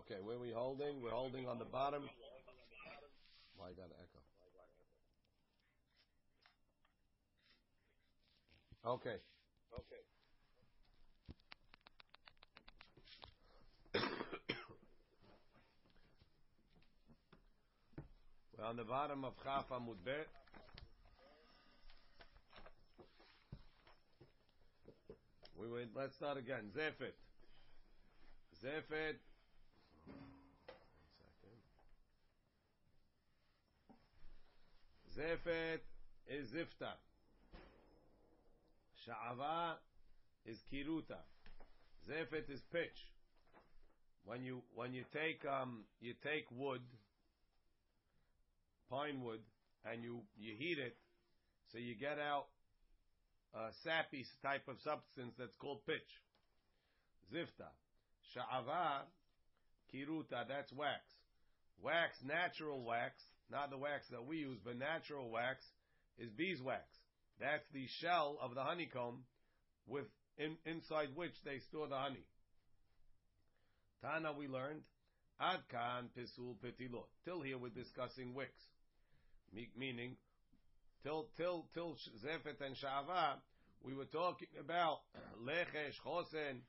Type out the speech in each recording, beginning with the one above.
Okay, where are we holding? We're holding on the bottom. Why well, got an echo? Okay. Okay. We're on the bottom of Chaf Amud Bet. We went, let's start again. Zefet. Zefet. Zefet is Zifta. Sha'ava is Kiruta. Zefet is pitch. When you when you take um you take wood, pine wood, and you you heat it, so you get out a sappy type of substance that's called pitch. Zifta. Sha'ava, kiruta, that's wax. Wax, natural wax, not the wax that we use, but natural wax is beeswax. That's the shell of the honeycomb with in, inside which they store the honey. Tana we learned, Adkan pisul petilot. Till here we're discussing wicks. Meaning, till till till Zefet and Shava, we were talking about lechesh, chosen,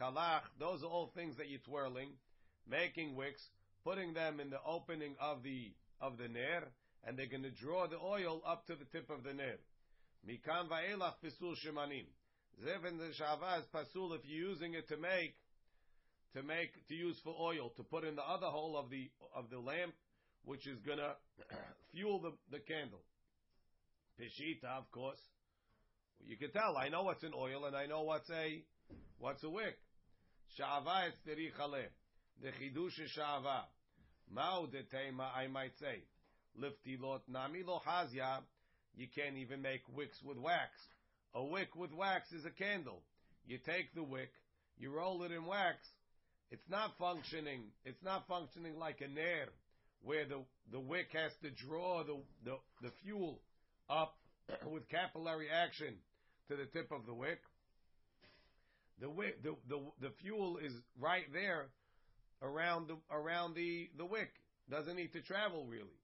chalach. Those are all things that you're twirling, making wicks, putting them in the opening of the of the ner, and they're going to draw the oil up to the tip of the ner. Mikan va'elach pisul shemanim. Zefet and Shava is pasul if you're using it to make to make to use for oil to put in the other hole of the of the lamp, which is gonna fuel the, the candle. Peshita, of course. You can tell. I know what's an oil and I know what's a what's a wick. Sha'ava is terichale. The chidush is sha'ava. Mao de tema, I might say. Lifti lot nami lo. You can't even make wicks with wax. A wick with wax is a candle. You take the wick, you roll it in wax, it's not functioning. It's not functioning like a nair, where the, the wick has to draw the, the, the fuel up with capillary action to the tip of the wick. The wick, the, the, the fuel is right there around the, around the, the wick. Doesn't need to travel really.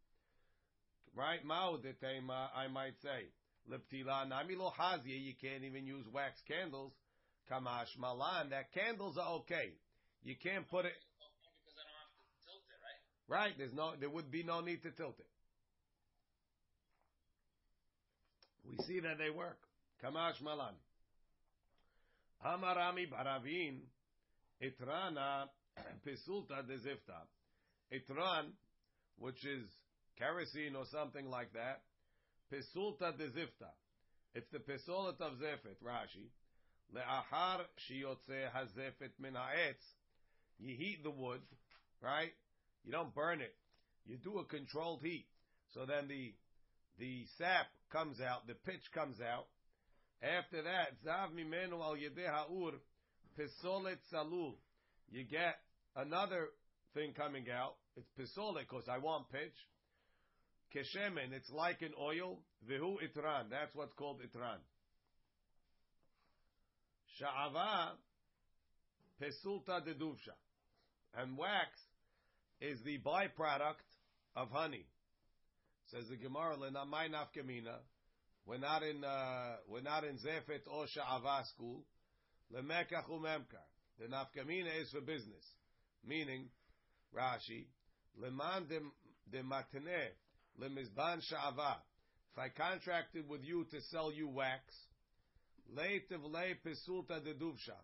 Right? Ma'odetema, I might say. Leptila namilo hazia, you can't even use wax candles. Kamash malan, that candles are okay. You can't put it. Because I don't have to tilt it, right? Right. There's no. There would be no need to tilt it. We see that they work. Kamash malan. Amarami baravin itrana Pesulta dezifta. Etran, which is kerosene or something like that, Pesulta dezifta. It's the pesolet of zefet, Rashi. Le'achar shiyotze hazefet min ha'etz. You heat the wood, right? You don't burn it. You do a controlled heat. So then the the sap comes out, the pitch comes out. After that, zav mimenu al yedeh ha'ur pesolet salul. You get another thing coming out. It's pisolet because I want pitch. Keshemen, it's like an oil. Vihu itran. That's what's called itran. Sha'ava pesulta deduvsha and wax is the byproduct of honey. Says the Gemara, "Lenamai nafkamina." We're not in uh, we're not in Zefet or Sha'ava school. Lemekach umemkar. The nafkamina is for business, meaning Rashi leman de matene lemizban Sha'ava. If I contracted with you to sell you wax, leitiv le pesulta deduvsha.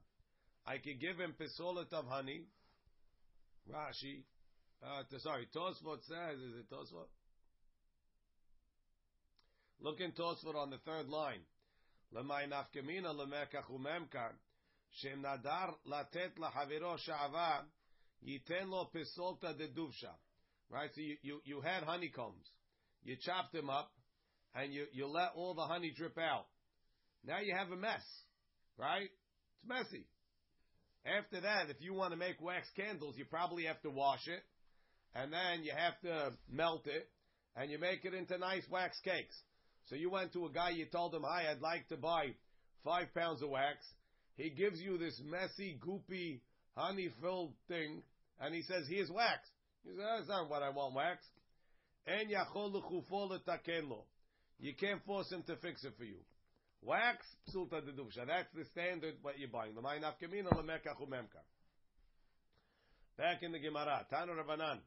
I could give him pisolet of honey Rashi, uh, sorry, Tosfot says, is it Tosfot? Look in Tosfot on the third line. Lemay nafkemina lemekach shem nadar latet lahaviro sha'ava, yiten lo pisolta deduvsha. Right, so you, you, you had honeycombs. You chopped them up, and you, you let all the honey drip out. Now you have a mess, right? It's messy. After that, if you want to make wax candles, you probably have to wash it, and then you have to melt it, and you make it into nice wax cakes. So you went to a guy, you told him, "Hi, I'd like to buy five pounds of wax." He gives you this messy, goopy, honey-filled thing, and he says, here's wax. He says, that's not what I want, wax. En yachol lo. You can't force him to fix it for you. Wax, psulta deduvsha. That's the standard what you're buying. Back in the Gemara, Tanu Rabbanan.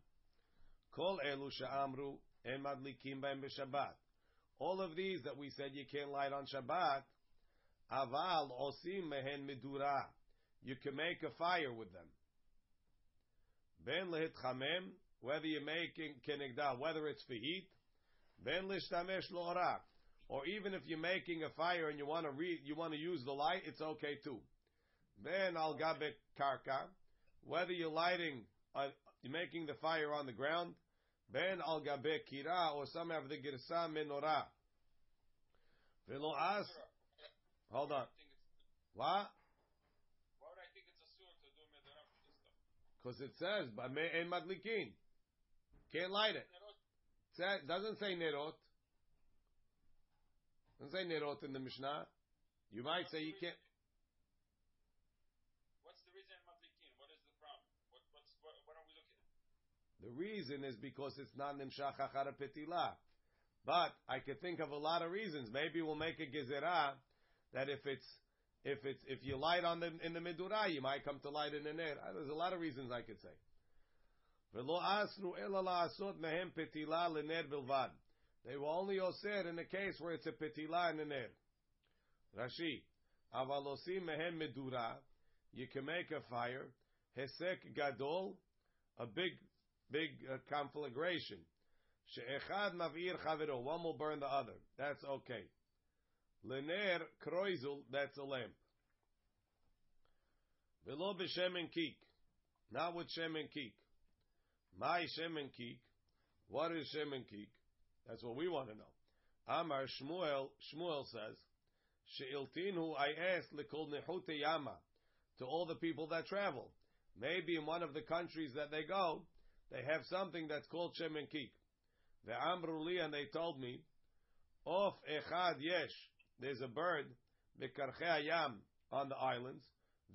Kol elu sha'amru en madlikim b'hem b'Shabbat. All of these that we said you can't light on Shabbat, aval osim mehen medura. You can make a fire with them. Ben lehit chamem, whether you're making kenegdal, whether it's for heat, ben lishtamesh lo'orak, or even if you're making a fire and you want to read, you want to use the light, it's okay too. Ben al gabe karka, whether you're lighting, uh, you're making the fire on the ground, ben al gabe kira, or some have the girsa menorah. Velo as. Hold on. What? Because it says, "En madlikin." Can't light it. It doesn't say nerot. Doesn't say nerot in the Mishnah. You might say you can't. What's the reason madlikin? What is the problem? What, what's, what, what are we looking at? The reason is because it's not nimshach achara petila. But I could think of a lot of reasons. Maybe we'll make a gezerah that if it's if it's if you light on the in the midura, you might come to light in the ner. There's a lot of reasons I could say. They were only osir in the case where it's a petila in the ner. Rashi, avalosim mehem medura. You can make a fire. Hesek gadol, a big, big uh, conflagration. She'echad mavir chaviro. One will burn the other. That's okay. Lener kroizel, that's a lamp. Below b'shemen kik. Not with shemen kik. My shemen kik. What is shemen kik? That's what we want to know. Amar Shmuel, Shmuel says, She'iltinu, I asked, lekol nehute yama, to all the people that travel. Maybe in one of the countries that they go, they have something that's called shemen kik. The Amruli, and they told me, Of echad yesh, there's a bird, Bekarche Ayam, on the islands.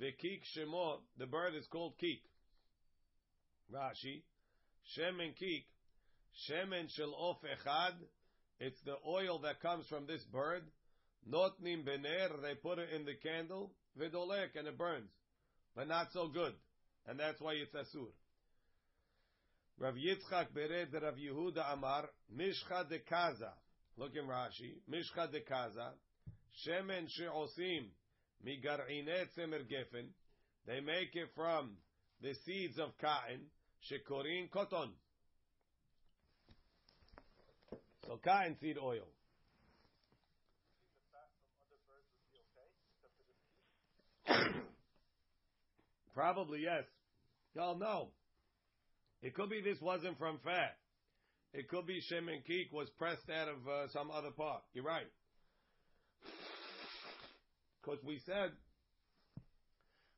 Vekik Shemo, the bird is called Kik. Rashi, Shemen Kik, Shemen Shel Of Echad, it's the oil that comes from this bird. Notnim Bener, they put it in the candle, Vidolek, and it burns. But not so good. And that's why it's Asur. Rav Yitzchak Bered Rav Yehuda Amar, Mishcha de Kaza. Look in Rashi. Mishcha de Kaza. Shemen she'osim migar'ine tzemer gefen. They make it from the seeds of cotton. Shekorin cotton. So cotton seed oil. Probably yes. Y'all know. It could be this wasn't from fat. It could be shemen kik was pressed out of uh, some other part. You're right. Because we said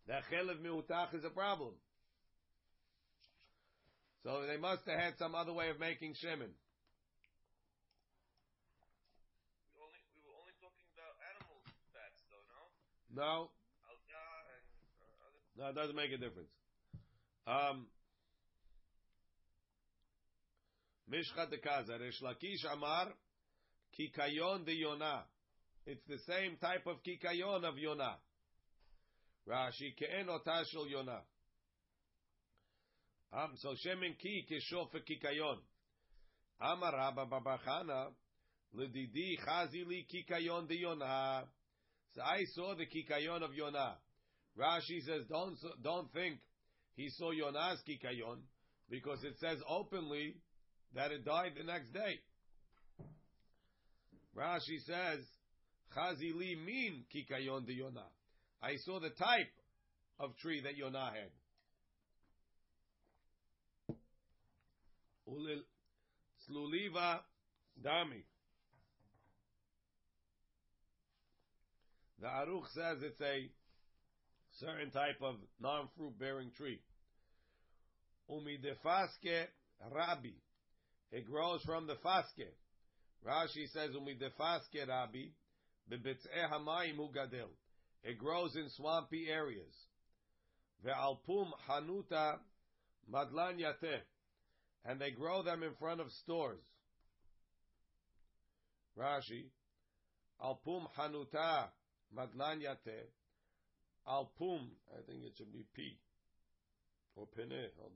that chelev miutach is a problem. So they must have had some other way of making shemen. We, only, we were only talking about animal fats, though, no? No. No, it doesn't make a difference. Um, Mishchat de Kaza, Resh Lakish Amar, Kikayon de Yonah. It's the same type of kikayon of Yonah. Rashi ke'en otashel Yonah. Um, so shemen ki kishol for kikayon. Amar Rabba Babachana ledidi chazili kikayon de Yonah. So I saw the kikayon of Yonah. Rashi says, don't don't think he saw Yonah's kikayon because it says openly that it died the next day. Rashi says Chazili mean kikayon de Yonah. I saw the type of tree that Yonah had. Ulil sluliva dami. The Aruch says it's a certain type of non-fruit bearing tree. Umidefaske rabi. It grows from the faske. Rashi says umidefaske rabi. It grows in swampy areas. Ve'alpum hanuta Madlan yateh. And they grow them in front of stores. Rashi. Alpum hanuta. Madlan yateh. Alpum. I think it should be P. Or pene. Hold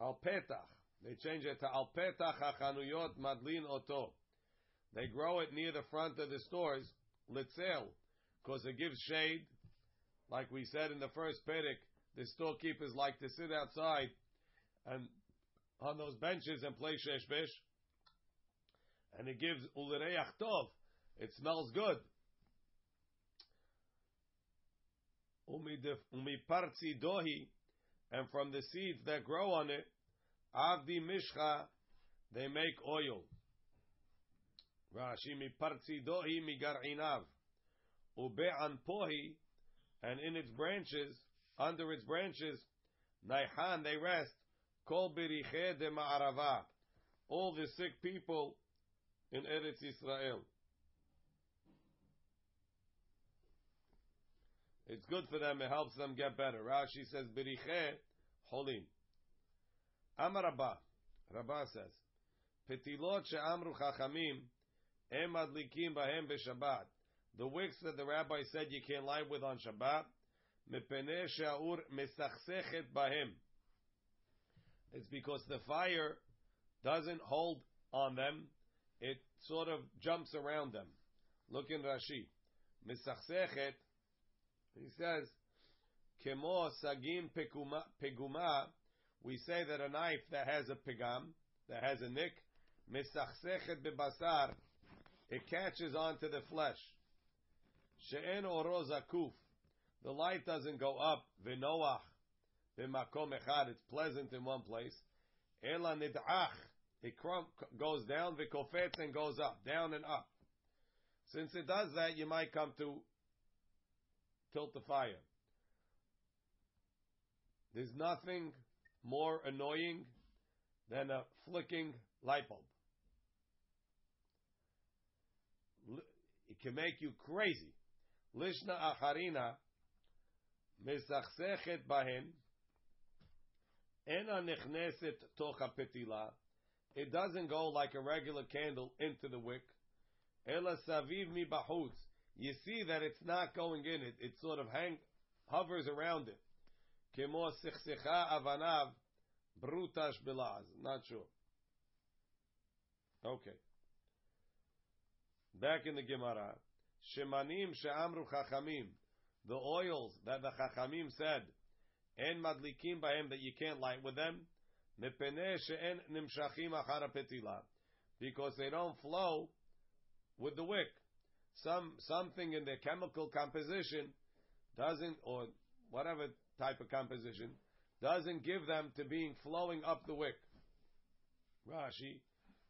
on. Alpetach. They change it to Alpetach hachanuyot madlin oto. They grow it near the front of the stores, litzel, because it gives shade. Like we said in the first Perek, the storekeepers like to sit outside and on those benches and play sheshbesh. And it gives ulereach tov. It smells good. Umipartzi dohi, and from the seeds that grow on it, avdi mishcha, they make oil. Rashi mipartzi dohi migar'inav, ube'an pohi, and in its branches, under its branches, naihan they rest, kol biriche de ma'arava, all the sick people in Eretz Israel. It's good for them. It helps them get better. Rashi says, "Beriche holim." Amar Rabba. Rabba says, "Petilot she'amru chachamim em adlikim bahem b'Shabbat." The wicks that the rabbi said you can't light with on Shabbat, she'aur mesachsechet. It's because the fire doesn't hold on them; it sort of jumps around them. Look in Rashi. Mesachsechet he says, Kemo sagim peguma, we say that a knife that has a pegam, that has a nick, misachsechet bebasar, it catches onto the flesh. She'en oro the light doesn't go up, v'noach, b'makom echad, it's pleasant in one place. Ela nid'ach, it goes down, v'kofetz, and goes up, down and up. Since it does that, you might come to tilt the fire. There's nothing more annoying than a flicking light bulb. It can make you crazy. Lishna acharina mesachsechet bahen ena nechneset tocha petila. It doesn't go like a regular candle into the wick. Ela saviv mi bahutz you see that it's not going in it. It sort of hang, hovers around it. Kemo sichsicha avanav brutash bilaz. Not sure. Okay. Back in the Gemara. Shemanim she'amru chachamim. The oils that the chachamim said, en madlikim bahem, that you can't light with them, mepeneh she'en nimshachim petila. Because they don't flow with the wick some something in their chemical composition doesn't, or whatever type of composition, doesn't give them to being flowing up the wick. Rashi,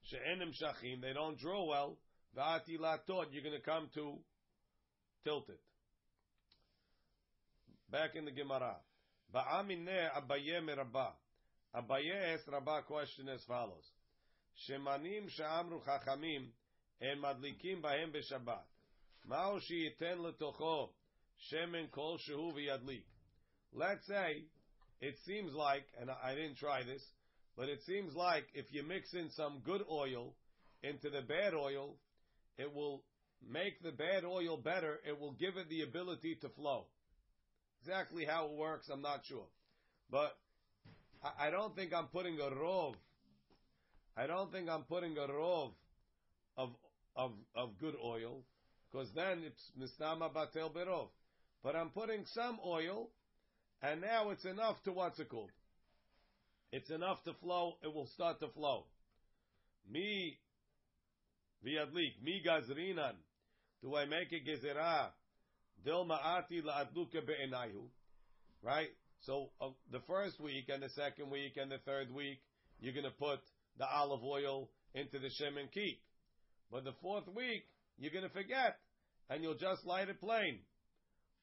she'enim shachim, they don't draw well. Va'ati you're going to come to tilt it. Back in the Gemara. Ba'amineh Abaye merabba. Abaye asked Rabbah question as follows. Shemanim she'amru chachamim en madlikim bahem b'Shabbat. Ma'o she'yiten letocho shemen kol shehu v'yadlik. Let's say it seems like, and I didn't try this, but it seems like if you mix in some good oil into the bad oil, it will make the bad oil better. It will give it the ability to flow. Exactly how it works, I'm not sure. But I don't think I'm putting a rov. I don't think I'm putting a rov of, of, of good oil because then it's misnama batel berov. But I'm putting some oil, and now it's enough to what's it called? It's enough to flow. It will start to flow. Mi viadlik mi gazrinan. Do I make a gezerah? Dil ma'ati la'adluka be'enayu. Right? So uh, the first week and the second week and the third week, you're going to put the olive oil into the shemen kik. But the fourth week, you're going to forget, and you'll just light it plain.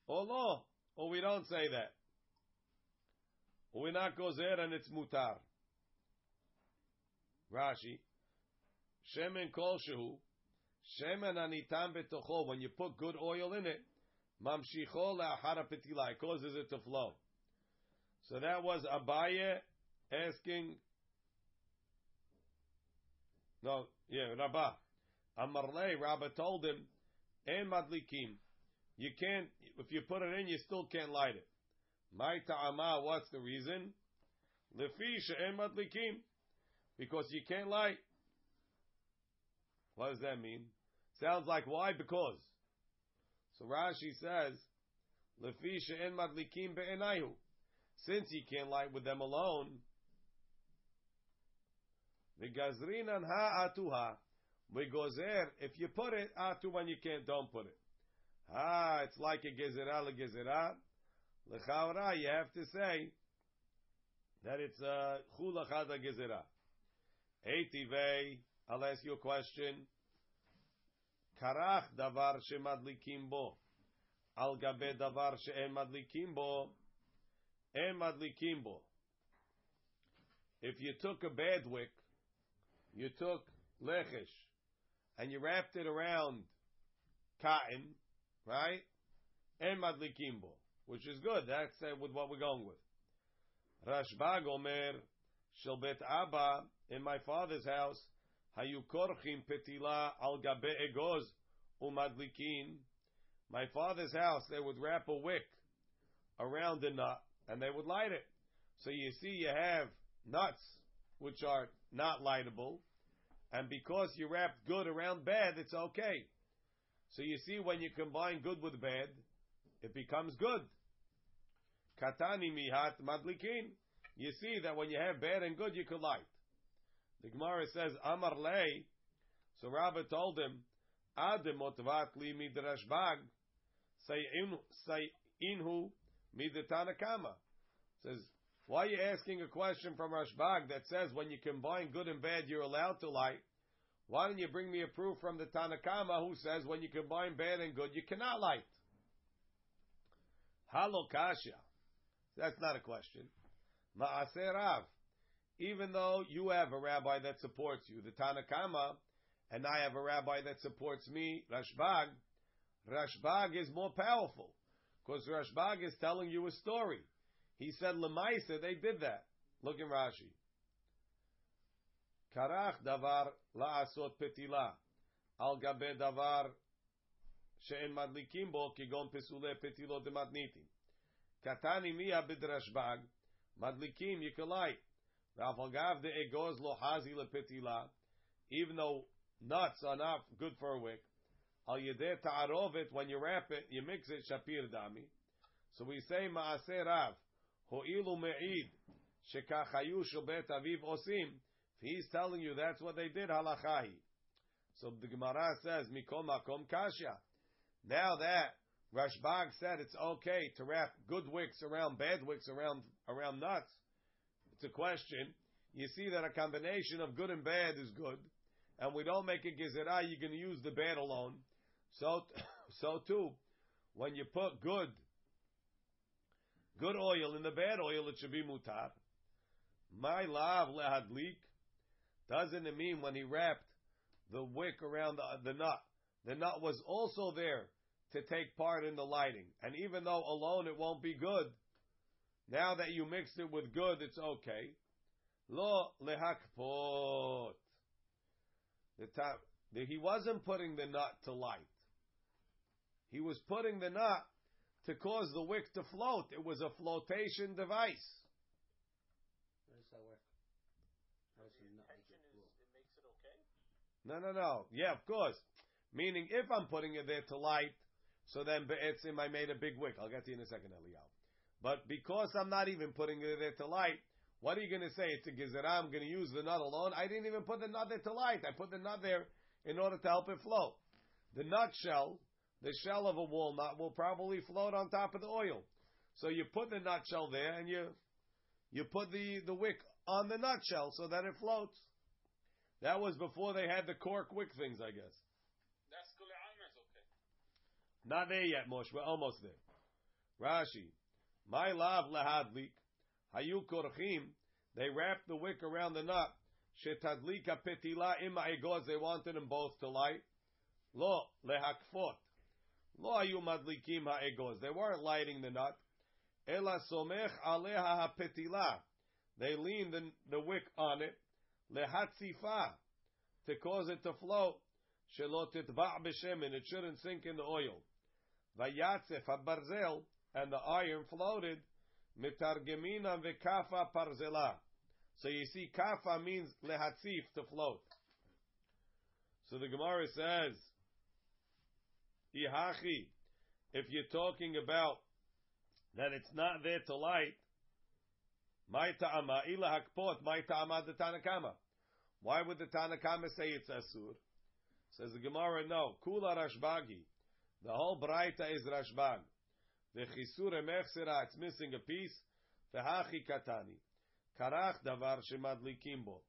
Oh no, or we don't say that. Or we not gozer and it's mutar. Rashi, shemen kol shehu, shemen anitam betocho, when you put good oil in it, mamshicho le'achara petila, it causes it to flow. So that was Abaye asking. No, yeah, Rabbah. Amarle, Rabbah told him, "En madlikim, you can't. If you put it in, you still can't light it. My ta'ama, what's the reason? Lefi en madlikim, because you can't light. What does that mean? Sounds like why? Because. So Rashi says, Lefi en madlikim be'enayu. Since he can't light with them alone, the gazrinan ha atuha. We Gozer, if you put it, atu when you can't, don't put it. Ah, it's like a gezerah le gezerah. Lechaura, you have to say that it's a chula chada gezerah. Eitivei, I'll ask you a question. Karach davar shemadlikim bo. Al gabe davar she'en bo. Bo. If you took a bad wick, you took lechesh, and you wrapped it around cotton, right? En bo, which is good. That's uh, with what we're going with. Rashbag Omer, shel bet Abba, in my father's house, petila al gabe egoz umadlikin. My father's house, they would wrap a wick around the nut and they would light it. So you see, you have nuts which are not lightable, and because you wrap good around bad, it's okay. So you see, when you combine good with bad, it becomes good. Katani mihat madlikin. You see that when you have bad and good, you could light. The Gemara says, Amar lei. So Rabbi told him, Adem otvat li midrashbag. Say inhu midatanakama. Says, why are you asking a question from Rashbag that says when you combine good and bad, you're allowed to light? Why don't you bring me a proof from the Tanakama who says when you combine bad and good, you cannot light? Halokasha. That's not a question. Ma'aser Rav. Even though you have a rabbi that supports you, the Tanakama, and I have a rabbi that supports me, Rashbag, Rashbag is more powerful. Because Rashbag is telling you a story. He said, Lemaisa, they did that. Look in Rashi. Karach davar la'asot petila. Al gabe davar she'en madlikim bo kigon pesule petilo de madnitim. Katani miya bidrashbag. Madlikim you. Even though nuts are not good for a wick. When you wrap it, you mix it, shapir dami. So we say ma'aseh rav. Ho'ilu me'id. Shekachayu shobet aviv osim. If he's telling you that's what they did, halachahi. So the Gemara says, Mikom makom kasha. Now that Rashbag said it's okay to wrap good wicks around bad wicks around around nuts, a question. You see that a combination of good and bad is good, and we don't make a gezerah. Going to use the bad alone. So, so too, when you put good, good oil in the bad oil, it should be mutar. My love lehadlik doesn't it mean when he wrapped the wick around the, the nut, the nut was also there to take part in the lighting. And even though alone it won't be good, now that you mixed it with good, it's okay. Lo lehakpot. The top, he wasn't putting the nut to light. He was putting the nut to cause the wick to float. It was a flotation device. How does that work? How does the nut Tension make it is, flow? it makes it okay? No, no, no. Yeah, of course. Meaning, if I'm putting it there to light, so then be'etzim I made a big wick. I'll get to you in a second, Eliyahu. But because I'm not even putting it there to light, what are you going to say? It's a gezerah. I'm going to use the nut alone. I didn't even put the nut there to light. I put the nut there in order to help it float. The nut shell, the shell of a walnut, will probably float on top of the oil. So you put the nut shell there, and you you put the the wick on the nut shell so that it floats. That was before they had the cork wick things, I guess. That's okay. Not there yet, Moshe. We're almost there. Rashi. My love lahadlik. Hayu korchim. They wrapped the wick around the nut. Shetadlika petila ima egoz. They wanted them both to light. Lo lehakfot. Lo hayu madlikim ha'egoz. They weren't lighting the nut. Ela somech aleha hapetila. They leaned the, the wick on it. Lehatzifa. To cause it to float. Shelo titba' b'shemen. It shouldn't sink in the oil. Vayatzef habarzel. And the iron floated. Mitargemina v'kafa parzela. So you see, kafa means lehatzif, to float. So the Gemara says, Ihachi, if you're talking about that it's not there to light, my ta'ama ila hakpot, my ta'ama the Tanakama. Why would the Tanakama say it's asur? Says the Gemara, no. Kula rashbagi. The whole braita is rashbag. The chisur emechsera, it's missing a piece. V'hachi katani. Karach davar shemadlikim bo.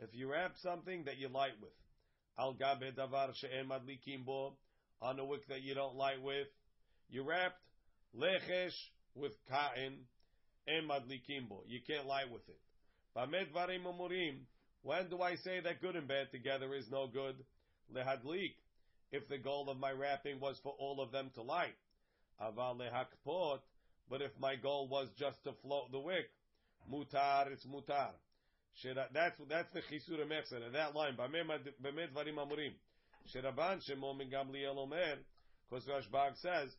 If you wrap something that you light with, al gabe davar she'en madlikim bo, on a wick that you don't light with, you wrapped lechesh with cotton and madlikim bo. You can't light with it. Bamed varim umurim. When do I say that good and bad together is no good? Lehadlik. If the goal of my wrapping was for all of them to light. But if my goal was just to float the wick, mutar, it's mutar. That's that's the chisur emechser. That line. Bamed varim amurim. Sheraban shemo min Gamliel omer. Because Rashbag says,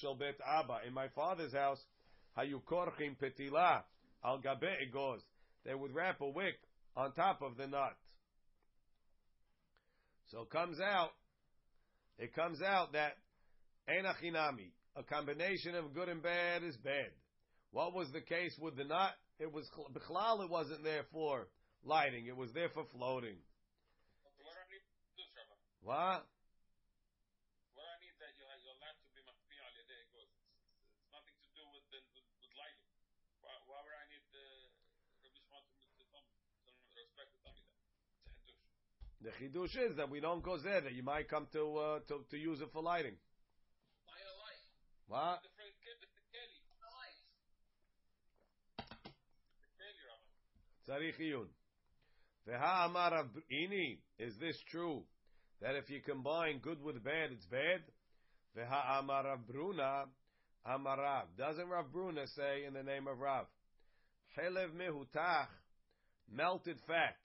Shel bet Abba. In my father's house, hayu korchim petila al gabe. They would wrap a wick on top of the nut. So it comes out, it comes out that enachinami, a combination of good and bad is bad. What was the case with the nut? It was bichlal. It wasn't there for lighting. It was there for floating. What I need to do, What? I need that you're, you're allowed to be makpi al yadei goes. It's, nothing to do with, the, with, with lighting. Why, why would I need the Rabbi to, to respect the tummy then? It's a hadush. The chidush is that we don't go there. That you might come to uh, to to use it for lighting. Light a light. What? The phrase keli, the keli. The light. The keli, Rabbi. Tzarich iyun. Veha amar Ini. Is this true? That if you combine good with bad, it's bad? Veha amar Bruna. Amar Rav. Doesn't Rav Bruna say in the name of Rav? Chelev mehutach. Melted fat.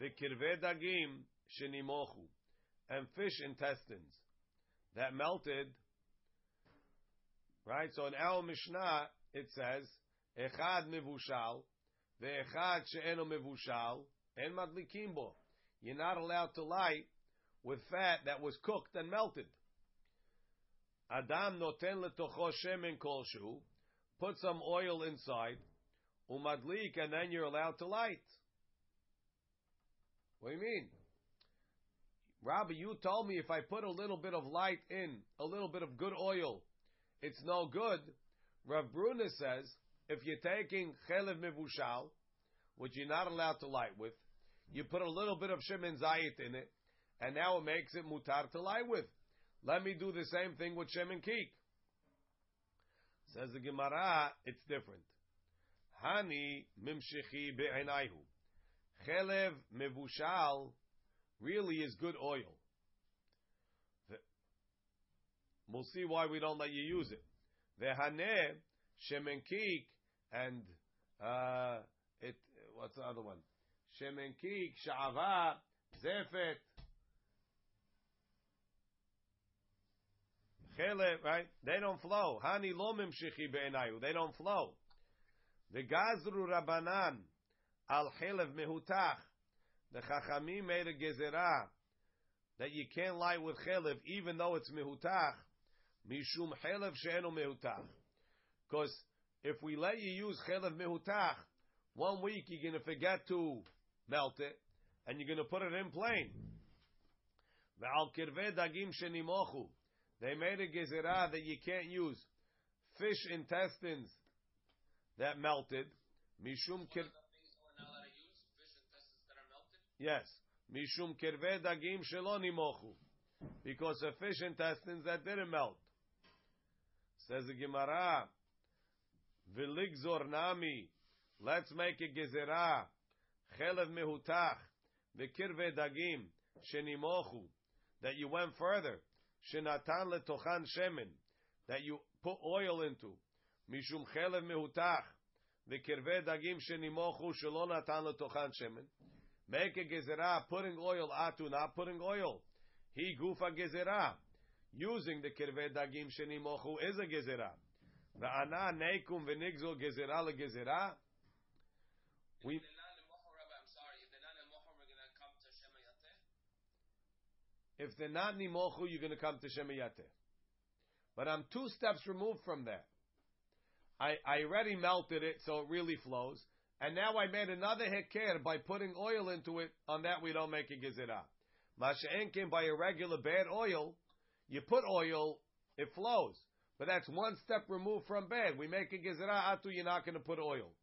V'kirve dagim shenimochu. And fish intestines. That melted. Right? So in our Mishnah, it says, Echad mevushal, ve'echad she'eno mevushal, en madlikim bo. You're not allowed to light with fat that was cooked and melted. Adam noten letocho shemen kolshu, put some oil inside, umadlik, and then you're allowed to light. What do you mean? Rabbi, you told me if I put a little bit of light in, a little bit of good oil, it's no good. Rav Bruna says, if you're taking chelev mevushal, which you're not allowed to light with, you put a little bit of shemen zayit in it, and now it makes it mutar to light with. Let me do the same thing with shemen kik. Says the Gemara, it's different. Hani mimshichi be'enaihu. Chelev mevushal really is good oil. The- We'll see why we don't let you use it. Vehaneh shemenkik and uh, it. What's the other one? Shemenkik sha'ava zefet. Right? They don't flow. Hani lo mimshichi be'enayu. They don't flow. The gazru rabanan al chelev mehutach. The Chachamim made a gezerah that you can't light with chelev even though it's mehutach, mishum chelev she'enu mehutach. Because if we let you use chelev mehutach, one week you're going to forget to melt it, and you're going to put it in plain. Ve'al kirveh dagim shenimochu. They made a gezerah that you can't use fish intestines that melted. Mishum kir. things we're not allowed to use? Fish intestines that are melted? Yes. Mishum kirve dagim shelo nimochu. Because of fish intestines that didn't melt. Says the Gemara, V'ligzor nami. Let's make a gezerah. Chelev mehutach. V'kirve dagim. Shenimochu. That you went further. Shenatan letochan shemen. That you put oil into. Mishum chelev mehutach. V'kirvei dagim shenimochu shelo natan letochan shemen. Make a gezerah, putting oil atu, not putting oil. He gufa gezerah. Using the kirvei dagim shenimochu is a gezerah. V'ana neikum v'nigzol gezerah legezerah. We, If they're not in Mocha, Rabbi, I'm sorry. If they're not in Mocha, we're gonna come to Shema Yateh. if they're not nimochu, you're going to come to shemayate. But I'm two steps removed from that. I, I already melted it, so it really flows. And now I made another heker by putting oil into it. On that, we don't make a gezerah. Masha'enkin by a regular bad oil, you put oil, it flows. But that's one step removed from bad. We make a gezerah atu, you're not going to put oil.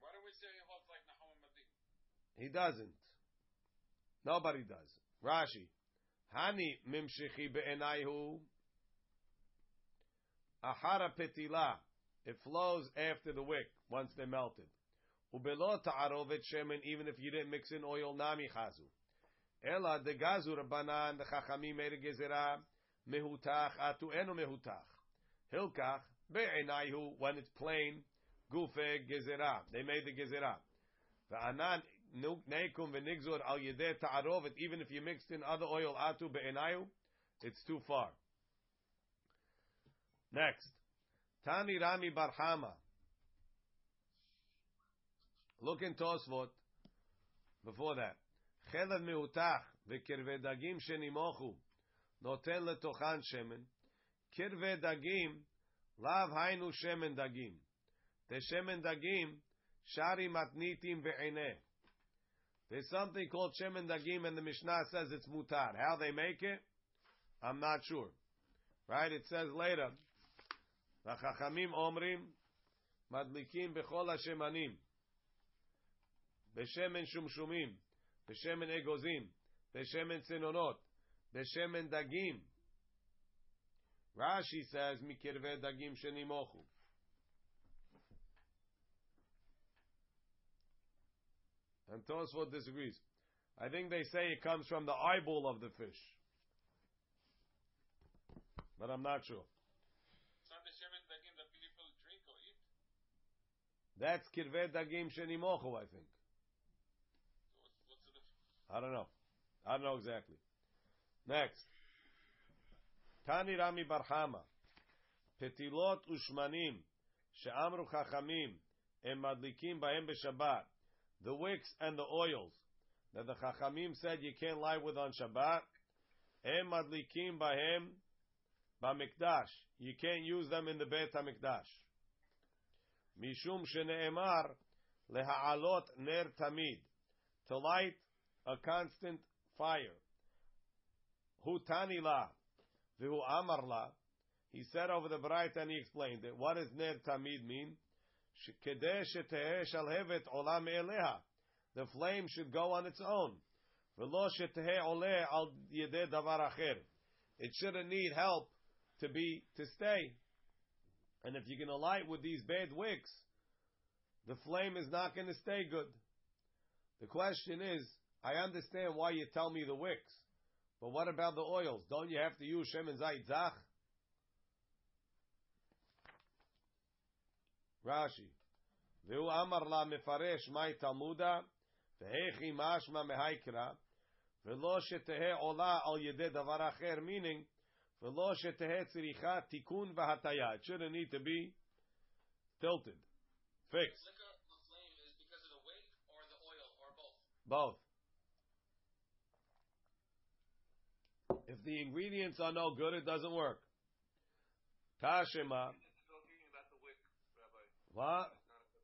Why do we say he holds like Nahum? He doesn't. Nobody does. Rashi. Hani mimshichi be'enayhu. Ahara petila. It flows after the wick, once they're melted. Ubelo ta'arovet shemen, even if you didn't mix in oil, nami chazu. Ela de gazu rabbanan, the chachamim made a gezerah, mehutach atu enu mehutach. Hilkach, be'enayhu, when it's plain, gufe gezerah. They made the gezerah. Va'anan neikum v'nigzor al yedeh ta'arovet, even if you mixed in other oil atu be'enayu, it's too far. Next. Tani Rami Barhama. Look in Tosfot. Before that. חלב מהותח וקרבי דגים שנמוכו נותן לתוכן שמן. קרבי דגים לאו היינו שמן דגים. דשמן דגים shari matnitim ve'eneh. There's something called shemen dagim, and the Mishnah says it's mutar. How they make it, I'm not sure. Right? It says later, v'chachamim omrim madlikim bechol hashemanim בשמן שומשומים, בשמן אגוזים, בשמן צנונות, בשמן דגים. Rashi says, מקרבי דגים שנמוכו. And Tosfot disagrees. I think they say it comes from the eyeball of the fish. But I'm not sure. That's kirveh dagim shenimochu, I think. What's, the difference? I don't know. I don't know exactly. Next. Tani Rami Barhama. Petilot ushmanim she'amru chachamim em madlikim ba'em b'Shabbat. The wicks and the oils that the chachamim said you can't lie with on Shabbat. Em madlikim ba'em ba'mikdash. You can't use them in the Beit HaMikdash. Mishum shene'emar leha'alot ner tamid. To light a constant fire. Hu tani la, v'hu amar. He said over the Braita and he explained it. What does ner tamid mean? Shalhevet olam eleha. The flame should go on its own. V'lo oleh al. It shouldn't need help to be to stay. And if you're going to light with these bad wicks, the flame is not going to stay good. The question is, I understand why you tell me the wicks, but what about the oils? Don't you have to use Shemen Zayit Zach? Rashi. V'hu amar la mefaresh mai talmuda, v'hechi mashma mehaikra, v'lo shetehe ola al yedeh davar acher, meaning, v'lo tziricha tikun v'hataya. It shouldn't need to be tilted, fixed, Flicker the flame is because of the wick or the oil or both. both. If the ingredients are no good, it doesn't work. Tashema. They're talking about the wick, Rabbi. What? It's not a,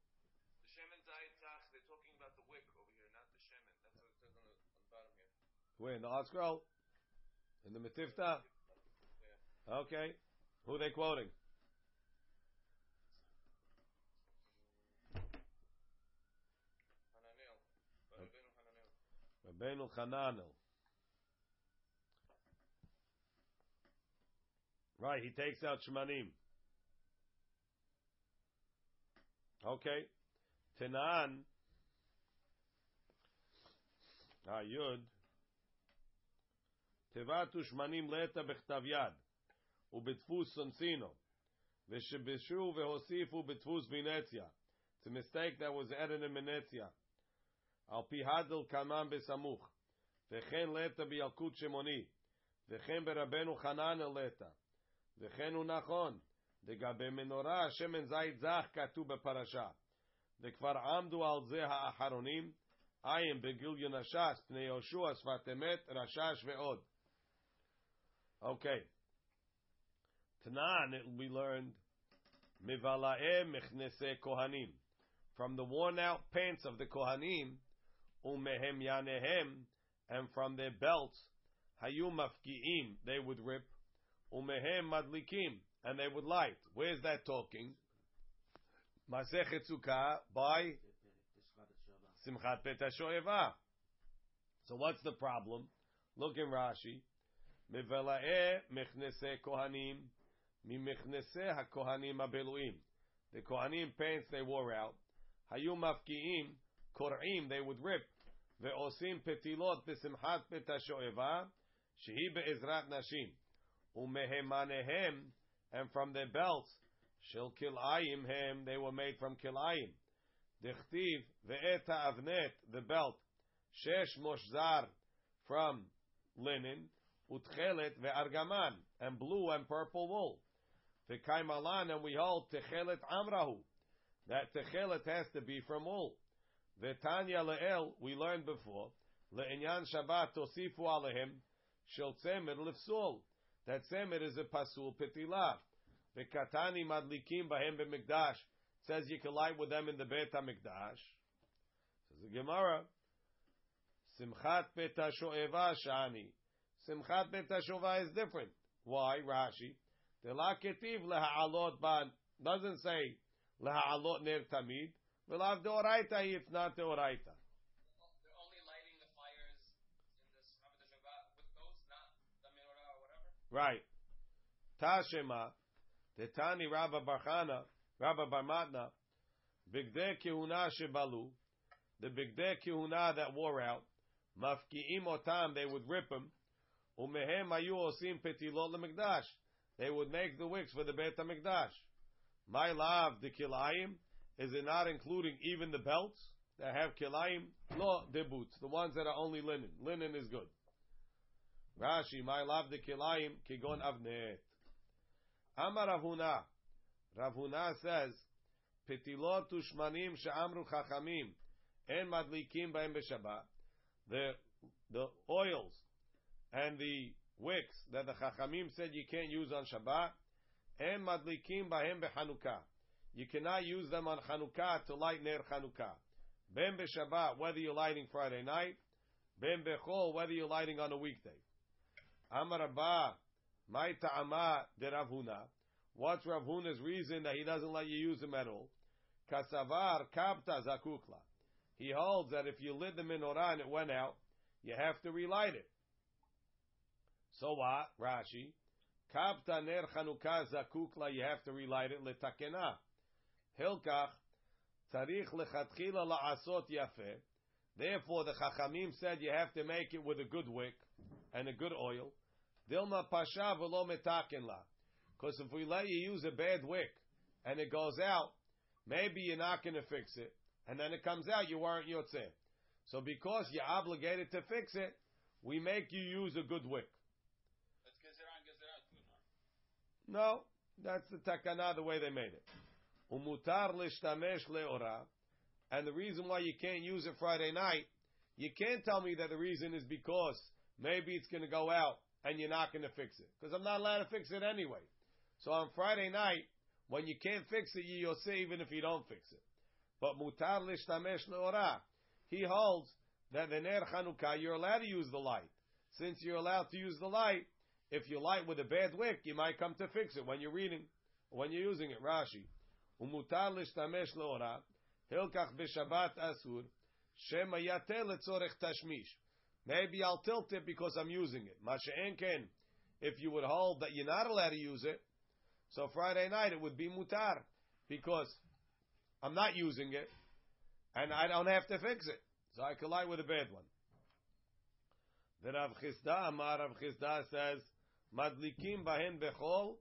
the shemen zayitach, they're talking about the wick over here, not the shemen. That's what it says on the, on the bottom here. Where in the ArtScroll? In the Metifta? Okay. Who are they quoting? Rabbeinu Hananel. Right, he takes out Shemanim. Okay. Tenan. Ah, Ayud. Tevatu Shmanim leta bechtav yad. ובדפוס סונסינו. ושבשו והוסיפו בדפוס וינציה. It's a mistake that was added in Venetia. על פי הדל קמם בסמוך. וכן לטה בילקוט שמוני. וכן ברבנו חנן לטה. וכן הוא נכון. לגבי מנורה, שמן זית זך כתוב בפרשה. וכבר עמדו על זה האחרונים, עין בגיליון הש"ס, פני יהושע, שפת אמת, רשש ועוד. Okay. Tanan, we learned, Mivala'e mechnese kohanim. From the worn out pants of the kohanim, umehem yanehem, and from their belts, hayu mafki'im, they would rip, umehem madlikim, and they would light. Where's that talking? Masechet by Simchat Peta Shoeva. So what's the problem? Look in Rashi. Mivela'e mechnese kohanim, mechnese hakohanim abeluim. The kohanim pants they wore out. Hayu mafkiim, kor'im, they would rip. Ve'osim petilot besimchat peta shoeva, shehi be'ezrat nashim. Umehemanehem, and from their belts, shel kilayim hem, they were made from kilayim. Dechtiv ve'eta avnet, the belt, shesh moshzar, from linen, utchelet ve'argaman, and blue and purple wool. Ve'kaimalan, and we hold techelet amrahu, that techelet has to be from wool. Ve'tanya le'el, we learned before, le'inyan shabbat tosifu alehim, shel tzemer lifsul, that tzemer is a pasul petilah. Ve'katani madlikim bahem be'mikdash, says you can light with them in the Beit HaMikdash. Says the Gemara, Simchat Peta Shoeva Shani. Simchat Peta Shoeva is different. Why? Rashi. Tela ketiv leha'alot ban. Doesn't say leha'alot ner tamid. V'lav deoraita if not deoraita. They're only lighting the fires in this Shabbat with those, not the menorah or whatever. Right. Tashema. Tetani Rabba Barchana. Rabba Barmatna. Bigdei kihuna shebalu. The bigdei kihuna that wore out. Mafki'im otam. They would rip them. Umehem ayu osim petilot lemikdash. They would make the wicks for the Beit HaMikdash. My love, the kilayim, is it not including even the belts that have kilayim? No, the boots, the ones that are only linen. Linen is good. Rashi, my love, the kilayim, kigon avnet. Amar Rav Huna. Ravuna says, Petilot ushmanim she'amru chachamim, en madlikim ba'em b'shabbat. The, the oils and the wicks that the Chachamim said you can't use on Shabbat, and madlikim bahem beChanukah. You cannot use them on Chanukah to light ner Chanukah. Ben beShabbat, whether you're lighting Friday night, ben bechol, whether you're lighting on a weekday. Amar Abba, my ta'ama de Rav Huna. What's Rav Huna's reason that he doesn't let you use them at all? Kasavar kapta zakukla. He holds that if you lit the menorah and it went out, you have to relight it. So what? Rashi. Kapta ner Chanukah zakukla, you have to relight it letakena. Hilkach, tzarich lechatchila la'asot yafeh. Therefore, the Chachamim said you have to make it with a good wick and a good oil. Dilma pasha v'lo metaken la. Because if we let you use a bad wick and it goes out, maybe you're not going to fix it, and then it comes out you weren't yotzeh. So because you're obligated to fix it, we make you use a good wick. That's gezerah and gezerah too, no? That's the takana, the way they made it. Umutar lishtamesh leora. And the reason why you can't use it Friday night, you can't tell me that the reason is because maybe it's going to go out and you're not going to fix it. Because I'm not allowed to fix it anyway. So on Friday night, when you can't fix it, you'll say even if you don't fix it. But mutar lishtamesh leora. He holds that the ner Chanukah, you're allowed to use the light. Since you're allowed to use the light, if you light with a bad wick, you might come to fix it when you're reading, when you're using it. Rashi. Umutar lishtamesh leora. Hilkach b'Shabbat asur. Shema yatel letzorech tashmish. Maybe I'll tilt it because I'm using it. Ken. If you would hold that you're not allowed to use it, so Friday night it would be mutar because I'm not using it and I don't have to fix it. So I could light with a bad one. The Rav Chisda, Amar Rav Chisda says, Madlikim bahen bechol,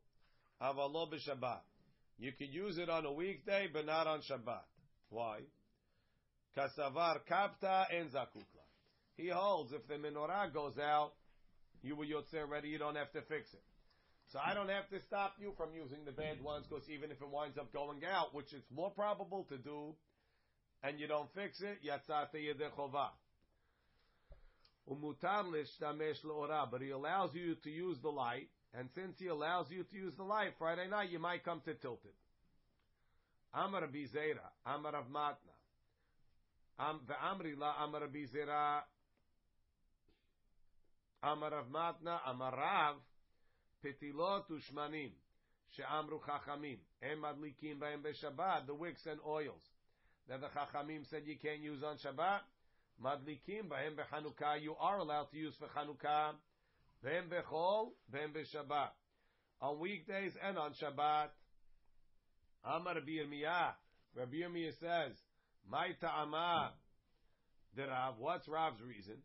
Avalo b'Shabbat. You can use it on a weekday, but not on Shabbat. Why? Kasavar kapta en zakukla. He holds if the menorah goes out, you were yotzer ready, you don't have to fix it. So I don't have to stop you from using the bad ones, because even if it winds up going out, which it's more probable to do, and you don't fix it, yatzate yedechova. But he allows you to use the light, and since he allows you to use the light, Friday night you might come to tilt it. Amar Bizera, Amar Matna, Am ve'amri la Amar Bizera, Amar Matna, Amar Rav, Petilot ushmanim, she'amru chachamim, em madlikim b'hem b'Shabbat, the wicks and oils that the chachamim said you can't use on Shabbat. Madlikim b'hem b'Chanukah, you are allowed to use for Chanukah. B'hem b'chol, b'hem b'Shabbat. On weekdays and on Shabbat. Amar Rabbi Yirmiyah. Rabbi Yirmiyah says, My ta'amah. The Rav, what's Rav's reason?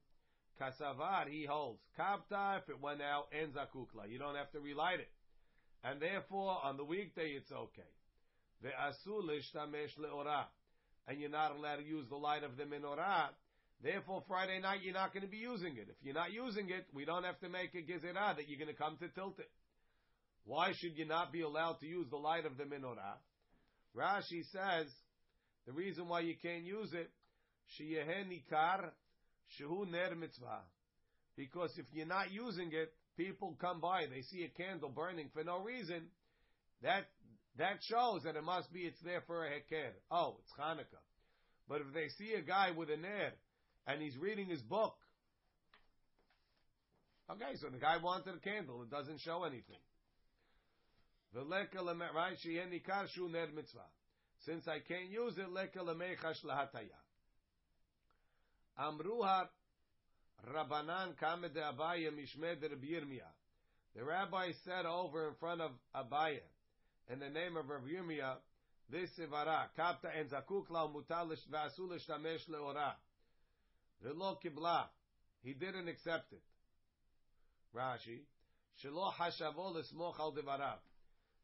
Kasavar, he holds. Kapta, if it went out, en zakukla. You don't have to relight it. And therefore, on the weekday, it's okay. Ve'asu lishtamesh le'orah. And you're not allowed to use the light of the menorah. Therefore, Friday night, you're not going to be using it. If you're not using it, we don't have to make a gezerah that you're going to come to tilt it. Why should you not be allowed to use the light of the menorah? Rashi says, the reason why you can't use it, sheyeh nikar shehu ner mitzvah. Because if you're not using it, people come by, they see a candle burning for no reason, that, that shows that it must be, it's there for a heker. Oh, it's Hanukkah. But if they see a guy with a air, and he's reading his book, okay, so the guy wanted a candle, it doesn't show anything. Since I can't use it, leka lemechash lahataya. Amruha Rabbanan kamed Abaya mishmed Rabbi. The rabbi said over in front of Abaya, in the name of Rabbi Yirmiyah, this ivara kapta en zakuk la mutalish shtamesh leora. V'lo kibla. He didn't accept it. Rashi. Shelo hashavo l'smoch al devarav.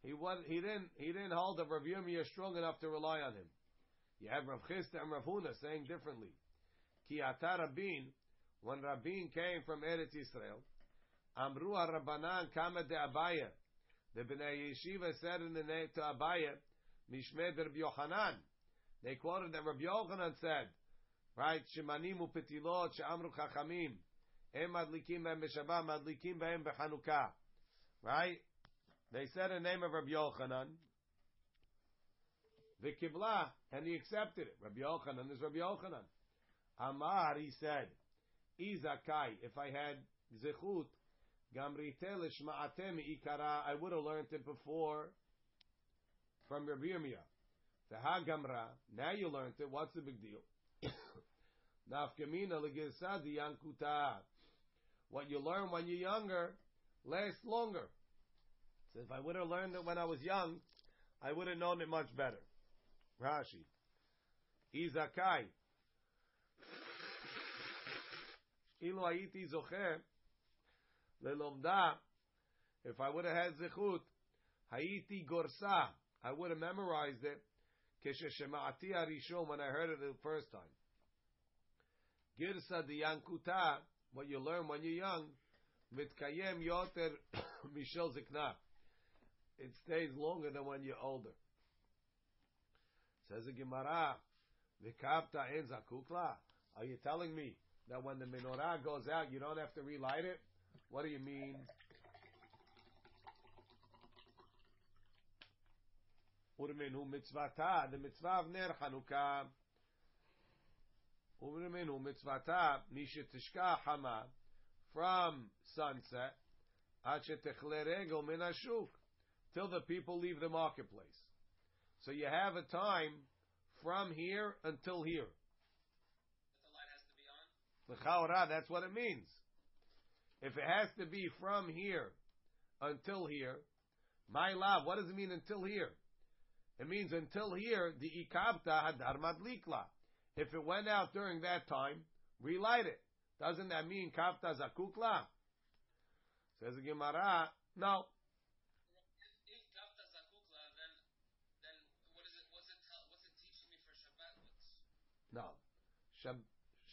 He was, he didn't, he didn't hold of Rav Yirmiyah strong enough to rely on him. You have Rav Chisda and Rav Huna saying differently. Ki ata Rabin, when Rabin came from Eretz Yisrael, Amru Rabbanan kama de Abaya. The Bnei Yeshiva said in the name to Abaya, Mishmed Rabbi Yochanan. They quoted that Rabbi Yochanan said, right, Shemanim upetilot she'amru chachamim. Em madlikim b'hem b'shabbat, madlikim b'hem b'chanukah. Right? They said the name of Rabbi Yochanan. The Kibla, and he accepted it. Rabbi Yochanan is Rabbi Yochanan. Amar, he said, Izakai, if I had Zechut, Gamritel Shma'atem Ikara, I would have learned it before from Rabbi Yirmiyah. The Hagamra, now you learned it, what's the big deal? Nafkamina yankuta. What you learn when you're younger lasts longer. So if I would have learned it when I was young, I would have known it much better. Rashi. Izakai. Ilu Haiti Zocher Lelomda, if I would have had Zechut, Haiti Gorsa, I would have memorized it. When I heard it the first time. Girsa diyankuta, what you learn when you're young, mitkayem yoter mishel zikna. It stays longer than when you're older. Says the Gemara, v'kapta en zakukla. Are you telling me that when the menorah goes out, you don't have to relight it? What do you mean? Urmenu mitzvata, the mitzvah of ner Chanukah. Urmenu mitzvata, mishetishka hama, from sunset, ad shetechle regel min hashuk, till the people leave the marketplace. So you have a time from here until here. The light has to be on. L'chaora, that's what it means. If it has to be from here until here, my love, what does it mean until here? It means until here, the ikabta hadar madlikla. If it went out during that time, relight it. Doesn't that mean kafta zakukla? Says the Gemara, no. If, if zakukla, then then what is it? What's it, teaching me for Shabbat? No, Shab,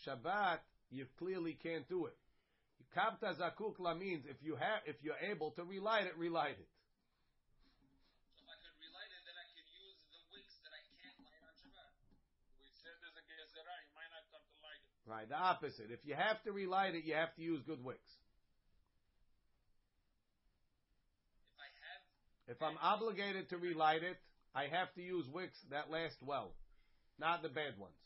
Shabbat you clearly can't do it. Kafta zakukla means if you have if you're able to relight it, relight it. Right, the opposite. If you have to relight it, you have to use good wicks. If I have, If I'm obligated to relight it, I have to use wicks that last well, not the bad ones.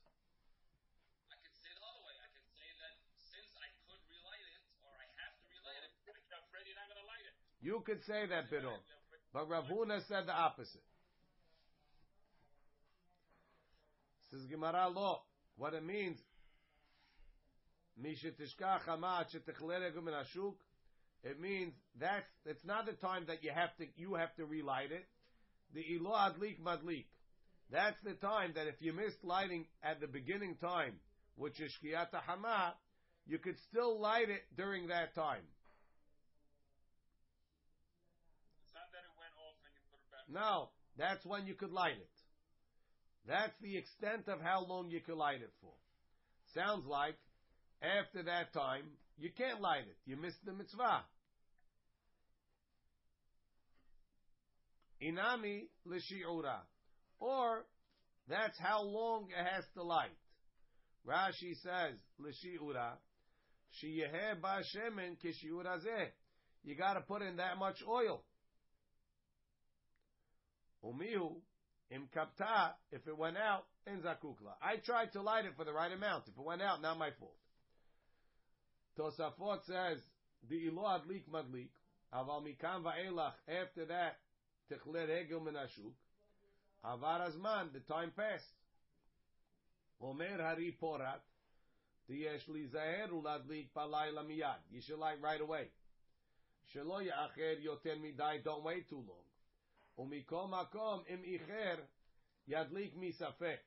I could say the other way. I could say that since I could relight it, or I have to relight it, you're afraid you're not going to light it. You could say that, Bidon. But Rav Huna said the opposite. Says Gemara law. What it means, It means that's it's not the time that you have to you have to relight it. The ilo adlik madlik. That's the time that if you missed lighting at the beginning time, which is shkiyat hama, you could still light it during that time. It's not that it went off and you put it back. No, that's when you could light it. That's the extent of how long you could light it for. Sounds like after that time, you can't light it. You missed the mitzvah. Inami l'shi'ura. Or, that's how long it has to light. Rashi says, l'shi'ura, sheyehe ba shemen kishi'ura zeh. You gotta put in that much oil. Umihu, im kapta, if it went out, in zakukla. I tried to light it for the right amount. If it went out, not my fault. Tosafot says, the ilo adlik madlik, aval mikam va'elach, after that, techler egil menashuk, avar azman, the time passed. Omer hari porat, diyesh li zaher uladlik balayla miyad. You should light right away. Shelo ya'acher yoten midai, don't wait too long. Umikom akom im icher, yadlik misafek.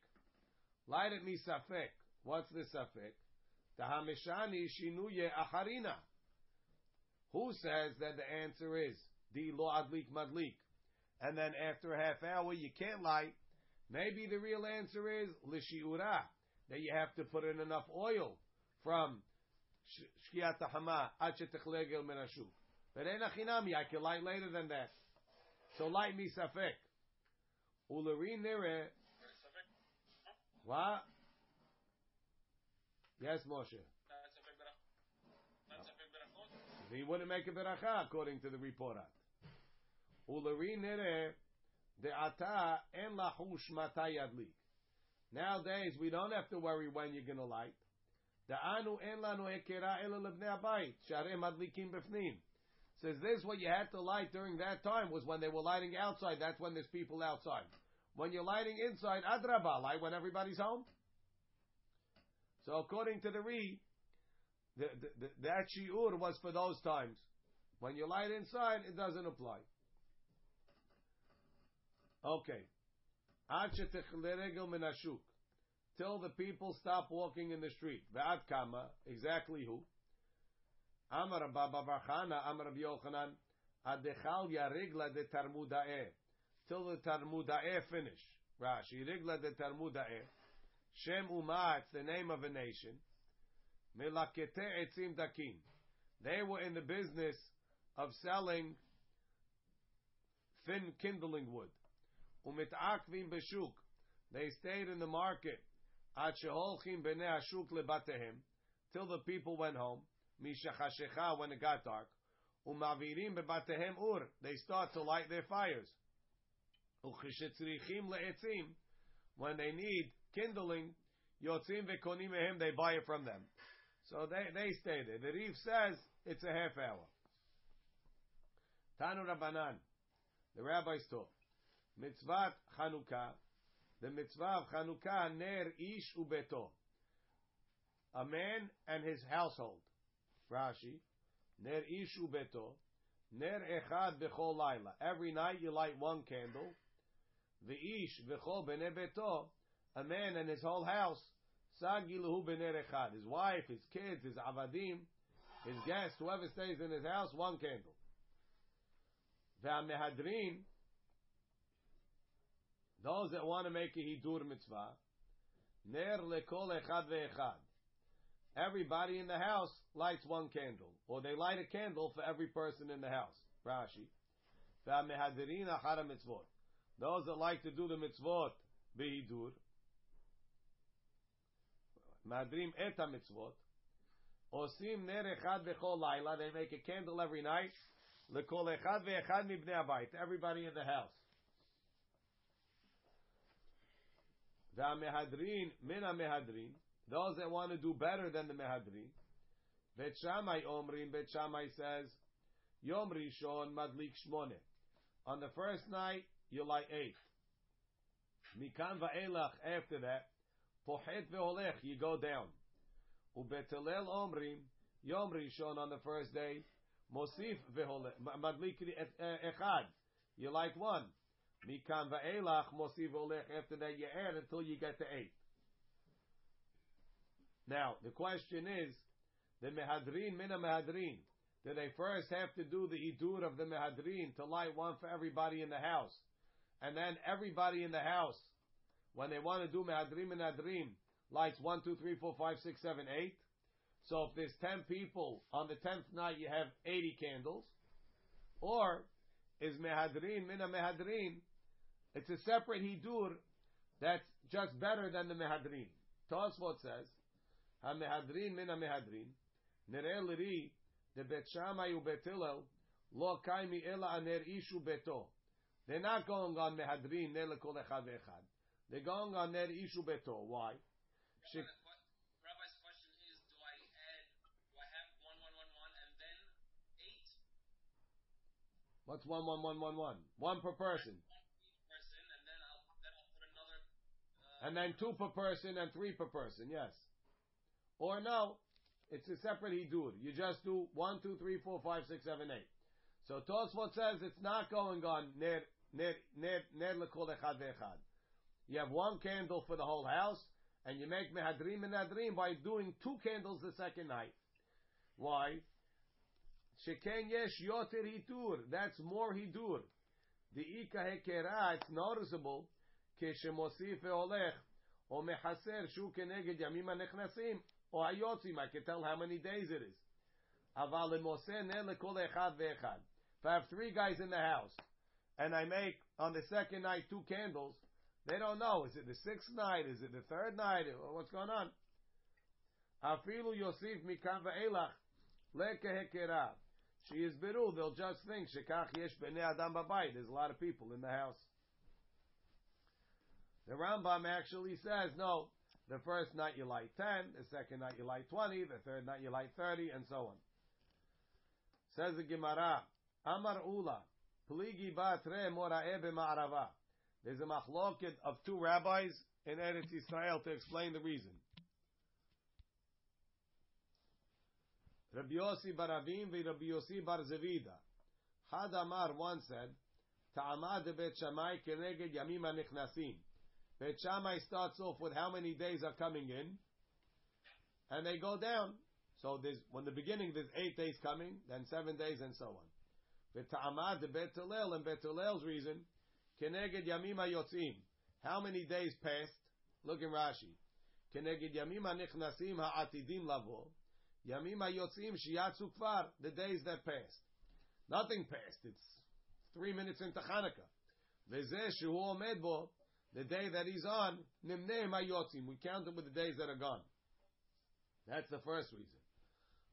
Light it misafek. What's the safek? Tahamishani shinuye acharina. Who says that the answer is di lo adlik madlik? And then after a half hour you can't light. Maybe the real answer is lishiura that you have to put in enough oil from Shkiyat hama ad shetechlegel menashuk. But ain't achinami. I can light later than that. So light me safek. Ulerin nire. What? Big berachot. He wouldn't make a beracha according to the report. Ulari nere en lahush. Nowadays, we don't have to worry when you're going to light. The anu en lanu ekera ela lebnei abayit sharei madlikim. Says this what you had to light during that time was when they were lighting outside. That's when there's people outside. When you're lighting inside, adraba, light when everybody's home. So according to the Re, the, the, the, that shiur was for those times. When you light inside, it doesn't apply. Okay. Till the people stop walking in the street. Ve'ad kama, exactly who? Amar Baba Barchana, Amar Yochanan, Adechal Yarigla de Tarmudae. Till the Tarmudae finish. Rashi, Rigla de Tarmudae. Shem Umah, it's the name of a nation. Melakete Etzim Dakin. They were in the business of selling thin kindling wood. Umit'akvim beshuk. They stayed in the market. At sheholchim b'nei hashuk lebatehem. Till the people went home. Mishachashecha when it got dark. Umavirim bebatehem ur. They start to light their fires. Uchishetzrichim le'etzim. When they need kindling, yotzim vekonim mehem, they buy it from them. So they, they stay there. The Rif says it's a half hour. Tanu Rabbanan. The rabbis taught. Mitzvah Chanukah. The mitzvah of Chanukah, ner ish ubeto. A man and his household. Rashi, ner ish beto, ner echad bechol laila. Every night you light one candle. The ish bechol bene beto, a man and his whole house. Sagiluhu bener echad. His wife, his kids, his avadim, his guests, whoever stays in his house, one candle. Ve'amehadrin, those that want to make a hidur mitzvah, ner lekol echad ve'echad. Everybody in the house lights one candle, or they light a candle for every person in the house. Rashi. Those that like to do the mitzvot, behidur. Madrim et. Osim ner echad bechol laila. They make a candle every night. Lekol echad ve'echad mibnei abayit. Everybody in the house. Ve'amehadrin min mehadrin. Those that want to do better than the mehadrin. Bet Shammai omrim. Says, Yom Rishon madlik shmone. On the first night, you light eight. Mikan va'elach. After that, ve'olech. You go down. Ubetelel omrim. Yom Rishon on the first day. Mosif ve'olech. Madlik eh, echad. You light one. Mikan va'elach mosif ve'olech. After that, you add until you get to eight. Now, the question is, the mehadrin mina mehadrin. Do they first have to do the idur of the mehadrin to light one for everybody in the house, and then everybody in the house, when they want to do mehadrin mehadrin, lights one, two, three, four, five, six, seven, eight. So if there's ten people on the tenth night, you have eighty candles, or is mehadrin mina mehadrin? It's a separate hidur that's just better than the mehadrin. Tosfot says, "Hamehadrin mina mehadrin." Nere liri the Bet Shammai lo kaimi ela aner ishu beto. They're not going on mehadrin ner lekol echad. They're going on ner ishu beto. Why? Rabbi, Rabbi's question is, do I add, do I have one, one, one, one, and then eight What's one one one one one? One per person, each person, and then I'll then I'll put another. Uh, and then two per person and three per person. Yes. Or no, it's a separate hidur. You just do one, two, three, four, five, six, seven, eight. So Tosfot says it's not going on ner ner ner ner lekol echad ve'echad. You have one candle for the whole house, and you make mehadrim and nadrim by doing two candles the second night. Why? Sheken yesh yoter hidur. That's more hidur. The ika hekera, it's noticeable. Keshemosif ve'olech, או מחסר שהוא כנגד ימים הנכנסים, או היוצאים, I can tell how many days it is. אבל למוסה נר לכל אחד ואחד. If I have three guys in the house, and I make on the second night two candles, they don't know. Is it the sixth night? Is it the third night? What's going on? Afilu Yosef mikan ve'elach lekehekerav. She is biru. They'll just think shekach yesh b'nei adam babayit. There's a lot of people in the house. The Rambam actually says no. The first night you light ten. The second night you light twenty. The third night you light thirty, and so on. Says the Gemara, Amar Ula, Pligi batre morae b'ma'arava. There's a machloket of two rabbis in Eretz Israel to explain the reason. Rabbi Yossi bar Avin ve Rabbi Yossi bar Zevida. Had Amar once said, Ta'amad bet Shammai keneged yamim hanichnasim. Bet Shammai starts off with how many days are coming in, and they go down. So there's, when the beginning there's eight days coming, then seven days, and so on. V'ta'amad bet Hillel, and bet Hillel's reason, keneged yamim hayotzim. How many days passed? Look in Rashi. Keneged yamim hanichnasim ha'atidim lavo. Yamim hayotzim shiyatzu kvar. The days that passed. Nothing passed. It's three minutes into Hanukkah. V'zeh shehu omed. The day that he's on, nimnei hayotzim. We count them with the days that are gone. That's the first reason.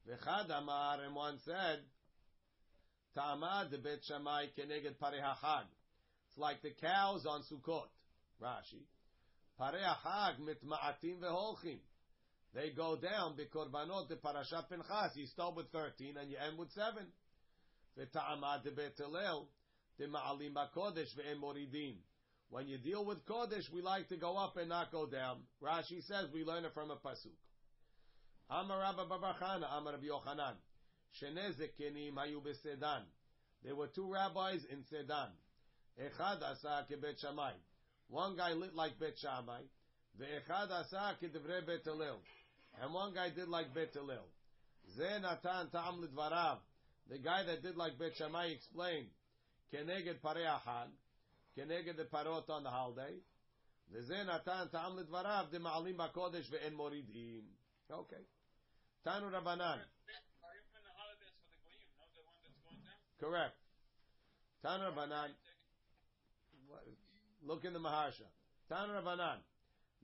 V'chad amar, and one said, Ta'amad the bet Shammai keneged parei hachag. Like the cows on Sukkot. Rashi. Parei hachag mitma'atim veholchim. They go down bikorbanot the parashat Pinchas. You start with 13 and you end with 7. V'ta'amad the bet Hillel, the ma'alim ba'kodesh ve'em moridim. When you deal with Kodesh, we like to go up and not go down. Rashi says we learn it from a pasuk. Amar Rabba Babachana, Amar Rabbi Yochanan. Shnei zekenim hayu beSedan. There were two rabbis in Sedan. Echad asa kebet shamai. One guy lit like bet shamai. Ve'echad asa kedivre bet Hillel, And one guy did like bet Hillel. Ze natan ta'am lidvarav. The guy that did like bet shamai explained. Keneged parei ahad. Keneged the parot on the holiday. וזה נתן טעם לדבריו, maalim בקודש ve'en moridim. Okay. Tanu רבנן. Correct. Tanu Banan, Look in the Maharsha. Tanu Rabbanan.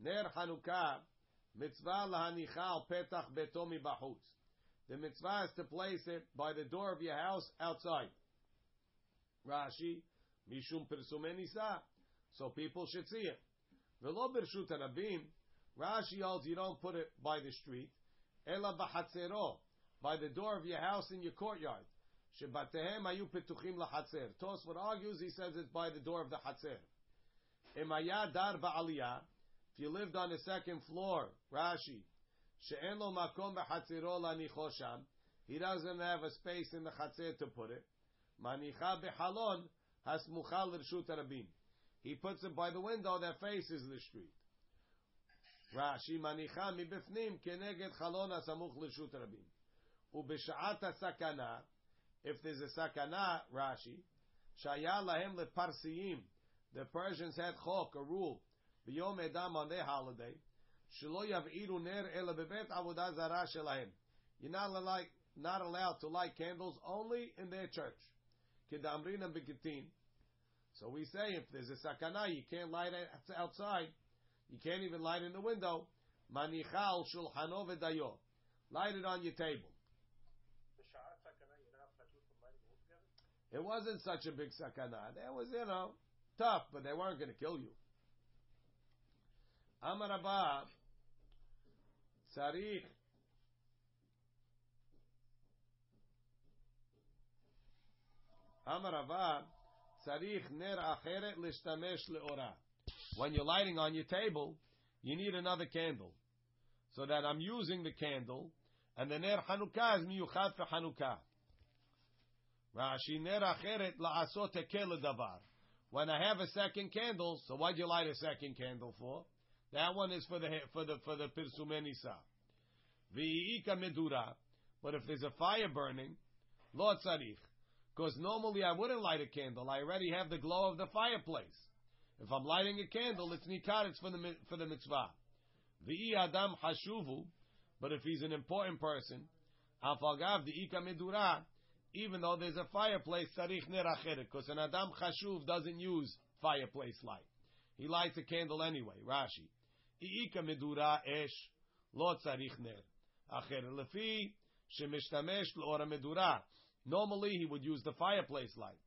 Ner Hanukkah. Mitzvah lahanichal petach beto mibachutz. The mitzvah is to place it by the door of your house outside. Rashi. Mishum persume nisa. So people should see it. Velo bershut rabim. Rashi holds you don't put it by the street. Ela b'chatzero. By the door of your house in your courtyard. Shebatehem ayu petuchim lahatzer. Tosfot argues, he says it's by the door of the hatzer. Emaya dar ba'aliyah. If you lived on the second floor, Rashi, she'en lo makom b'chatzero lanichosham. He doesn't have a space in the chatzer to put it. Manicha behalon hasmucha l'rshut rabim. He puts it by the window that faces the street. Rashi manicha mibifnim keneged chalon hasamuch l'rshut rabim. Ubeshaat sakana, if there's a sakana, Rashi, shaya lahem leparsiyim, the Persians had chok, a rule, b'yom edam on their holiday, shelo yav'iru ner ela bebet avodah zara shelahem. You're not allowed, not allowed to light candles only in their church. Kedamrina b'gitin. So we say if there's a sakana, you can't light it outside. You can't even light in the window. Manichal shulchano v'dayo. Light it on your table. It wasn't such a big sakana. That was, you know, tough, but they weren't going to kill you. Amar Abba, Amar Abba, ner acheret lishtamesh leora. When you're lighting on your table, you need another candle. So that I'm using the candle, and the ner Hanukkah is miyuchat for Hanukkah. Rashi ner acheret la'asot hekel davar. When I have a second candle, so why'd you light a second candle for? That one is for the for the for the pirsumenisa. V'ika medura. But if there's a fire burning, lo tzarich. Because normally I wouldn't light a candle. I already have the glow of the fireplace. If I'm lighting a candle, it's nikar, it's for the for the mitzvah. V'i adam hashuvu. But if he's an important person, afagav the medura, even though there's a fireplace, tzarich ner because an adam chashuv doesn't use fireplace light. He lights a candle anyway. Rashi, iika medura esh lo tzarich ner acheret lefi shemishtamesh l'ora medura. Normally he would use the fireplace light.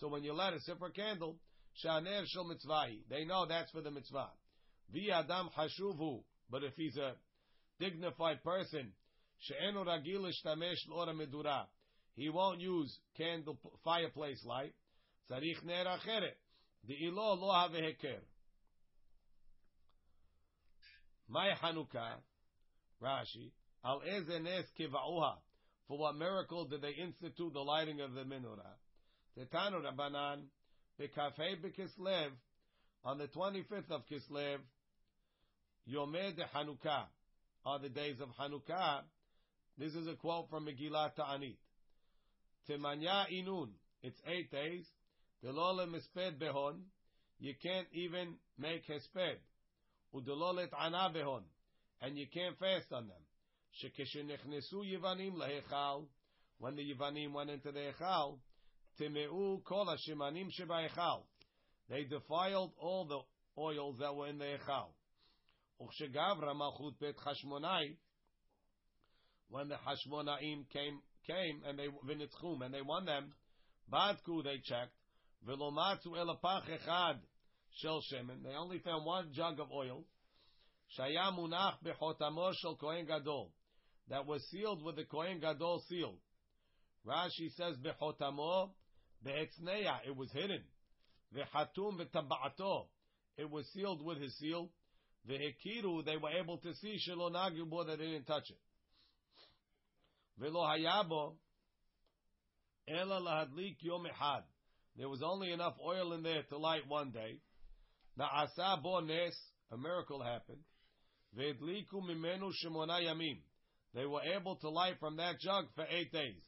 So when you light a separate candle, shaner shel mitzvahi. They know that's for the mitzvah. Vi adam hashuvu. But if he's a dignified person, she'enu ragil ishtamesh l'ora medura. He won't use candle fireplace light. Tzarich ner acheret. De'ilo lo have heker. My Hanukkah, Rashi, al eze nes kiva'uha. For what miracle did they institute the lighting of the menorah? Tetanu Rabbanan, bekafei bekislev, on the 25th of Kislev, Yomed Hanukkah, are the days of Hanukkah. This is a quote from Megillah Ta'anit. Temanya Inun, it's eight days. Delole misped behon, you can't even make hesped. Udelolet ana behon, and you can't fast on them. Shekeshenechnesu Yevanim lahechal, when the Yevanim went into the Echal, Timeu kol hashemanim sheba'echal. They defiled all the oils that were in the Echal. Uchshegavra malchut bet Hashmonai, when the Hashmonaim came, came and they vinitzchum and they won them, Badku they checked, velomatzu elapach echad shel shemen. They only found one jug of oil. Shaya munach bechotamo shel kohen gadol, that was sealed with the kohen gadol seal. Rashi says bechotamo be'etznea, it was hidden. Ve'hatum be'taba'ato, it was sealed with his seal. Ve'hekiru, they were able to see shelo nagu that they didn't touch it. Ve'lo hayabo, ela lahadlik yom echad. There was only enough oil in there to light one day. Na'asa bo nes, a miracle happened. Ve'edliku mimenu shemona yamim. They were able to light from that jug for eight days.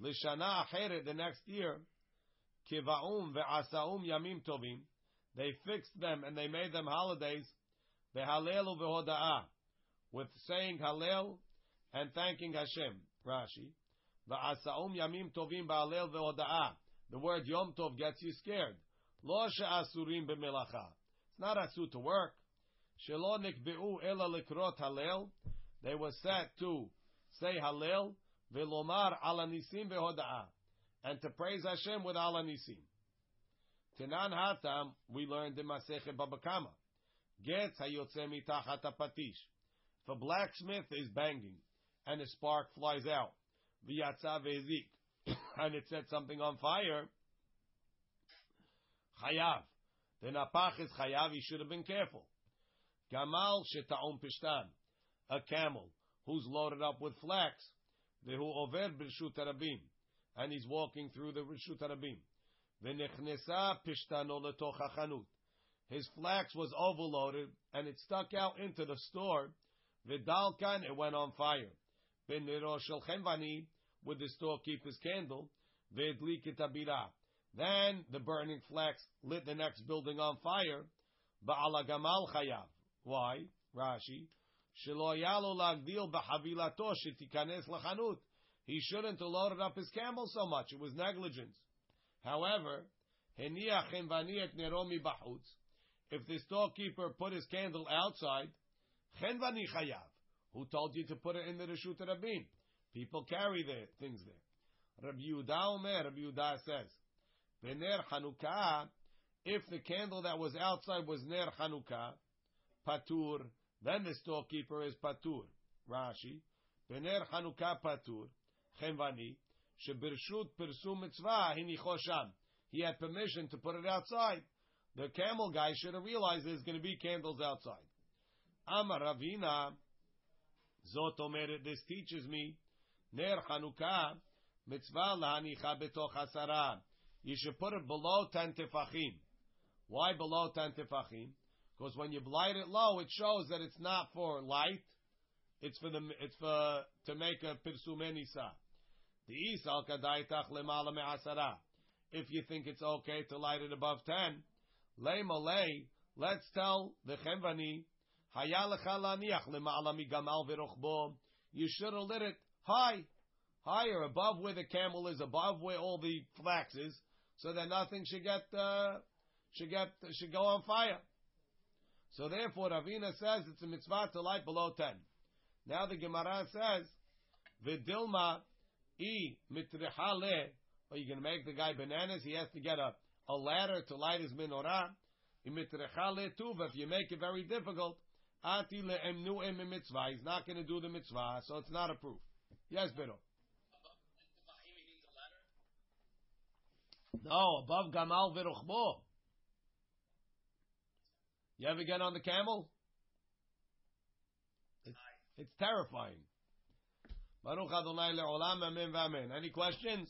Lishana acheret, the next year, kiva'um ve'asaum yamim tovim. They fixed them and they made them holidays. Behalelu vehoda'ah. With saying Hallel and thanking Hashem. Rashi. Va'asaum yamim tovim ba'alel vehoda'ah. The word Yom Tov gets you scared. Lo she'asurim b'melacha. It's not asu to work. Shelo nikbe'u ela likrot Hallel. They were set to say Hallel ve'lomar ala nisim vehoda'ah. And to praise Hashem with ala nisim. Tenan hatam, we learned in Masechet Baba Kama. Getz hayotze mitachat patish. If a blacksmith is banging and a spark flies out, and it sets something on fire, chayav. The napach is chayav, he should have been careful. Gamal sheta'um pishtan, a camel who's loaded up with flax, vehu over b'rshut harabim, and he's walking through the rishut harabim. V'nechnesa pishtano letoch hachanut. His flax was overloaded and it stuck out into the store. V'dalkan, it went on fire. With the storekeeper's candle. V'edlik abira. Then the burning flax lit the next building on fire. Ba'ala gamal chayav. Why? Rashi. He shouldn't have loaded up his camel so much. It was negligence. However. If the storekeeper put his candle outside, chenvani chayav. Who told you to put it in the reshut rabin? People carry their things there. Rabbi Yehuda Omer, Rabbi Yehuda says, Bener Chanukah, if the candle that was outside was Ner Chanukah, Patur, then the storekeeper is Patur. Rashi, Bener Chanukah Patur, Chenvani, Shebirshut Pirsum Mitzvah, Hinicho Sham. He had permission to put it outside. The camel guy should have realized there's going to be candles outside. Amar Ravina, Zot this teaches me, Ner Chanukah, Mitzvah lahanicha betoch asara. You should put it below ten tefachim. Why below ten tefachim? Because when you light it low, it shows that it's not for light. It's for the it's for to make a pirsum enisa. The isal kadaitach lemala me'asara. If you think it's okay to light it above ten, lay malay. Let's tell the chenvani You should have lit it high, higher, above where the camel is, above where all the flax is, so that nothing should get uh, should get should go on fire. So therefore, Ravina says it's a mitzvah to light below ten. Now the Gemara says, "V'dilma i mitrihale." Are you going to make the guy bananas? He has to get a, a ladder to light his menorah. If you make it very difficult, ati le'emnu em mitzvah. He's not going to do the mitzvah, so it's not a proof. Yes, Biro. No, above Gamal Viruchbo. You ever get on the camel? It's, it's terrifying. Baruch Adonai le'olam, amen v'amen. Any questions?